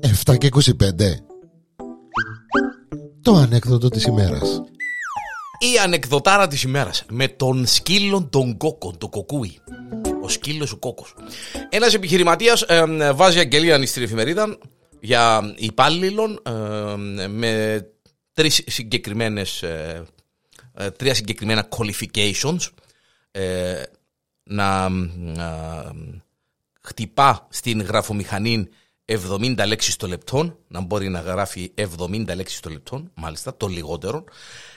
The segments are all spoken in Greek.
Εφτά και 25 Το ανέκδοτο της ημέρας Η ανεκδοτάρα της ημέρας με τον σκύλο τον κόκκο, το κοκούι. Ο σκύλος ο κόκκος. Ένας επιχειρηματίας ε, βάζει αγγελία στην εφημερίδα για υπάλληλων ε, με τρεις συγκεκριμένες, ε, ε, τρία συγκεκριμένα qualifications ε, να, να χτυπά στην γραφομηχανή 70 λέξεις το λεπτό, να μπορεί να γράφει 70 λέξεις το λεπτό, μάλιστα, το λιγότερο,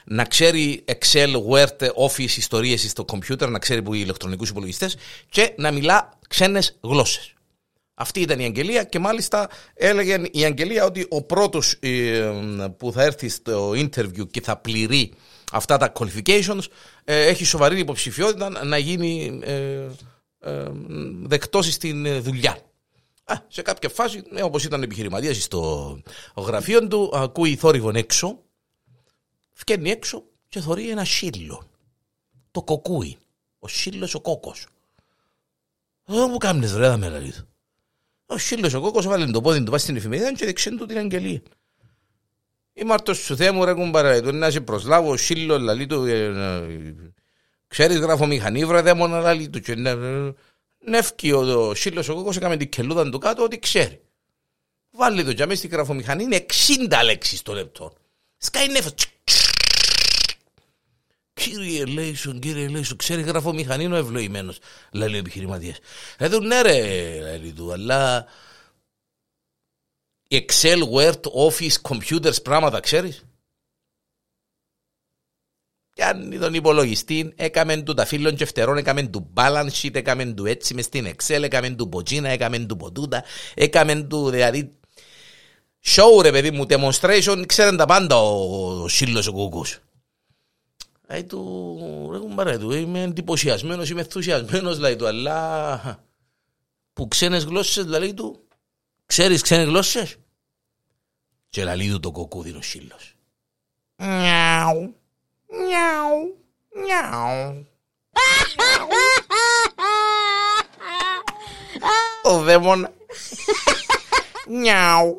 να ξέρει Excel, Word, Office, ιστορίες στο κομπιούτερ, να ξέρει που οι ηλεκτρονικούς υπολογιστές και να μιλά ξένες γλώσσες. Αυτή ήταν η αγγελία και μάλιστα έλεγε η αγγελία ότι ο πρώτος ε, που θα έρθει στο interview και θα πληρεί αυτά τα qualifications ε, έχει σοβαρή υποψηφιότητα να γίνει ε, δεκτός στην δουλειά. Α, σε κάποια φάση, ε, όπως ήταν επιχειρηματίας στο γραφείο του, ακούει θόρυβον έξω, φκένει έξω και θωρεί ένα σύλλο. Το κοκούι. Ο σύλλος ο κόκκος. Δεν μου κάνεις ρε, με λέει. Ο σύλλος ο κόκκος βάλει το πόδι του πάει στην εφημερίδα και δεξιέν του την αγγελία. Η Μάρτος σου Θεέ μου ρε κουμπάρα, του να σε προσλάβω, ο σύλλο λαλί του, ε, ε, ξέρεις γράφω μηχανή βρε δαίμονα λαλί του και νεύκει ο σύλλος ο κόκκος έκαμε την κελούδα του κάτω ότι ξέρει. Βάλει το τζαμί στην γραφομηχανή, είναι 60 λέξεις το λεπτό. Σκάει νέφος. Κύριε Λέισον, κύριε Λέισον, ξέρεις γραφομηχανή είναι ο ευλογημένος, λέει ο επιχειρηματίας. Εδώ ναι ρε, λέει του, αλλά Excel, Word, Office, Computers, πράγματα ξέρεις; Κάνει τον υπολογιστή, έκαμε του τα φίλων και φτερών, έκαμε του balance sheet, έκαμε του έτσι μες στην Excel, έκαμε του ποτσίνα, έκαμε του ποτούτα, έκαμε του δηλαδή show ρε παιδί μου, demonstration, ξέρουν τα πάντα ο, ο σύλλος ο κουκούς. Λέει του, ρε κουμπάρε του, είμαι εντυπωσιασμένος, είμαι ενθουσιασμένος, λέει του, αλλά που ξένες γλώσσες, λέει του, ξέρεις ξένες γλώσσες; Και λέει του το κοκκούδι ο σύλλος. Νιάου. Νιάου, νιάου. Ο δαίμονα. Νιάου.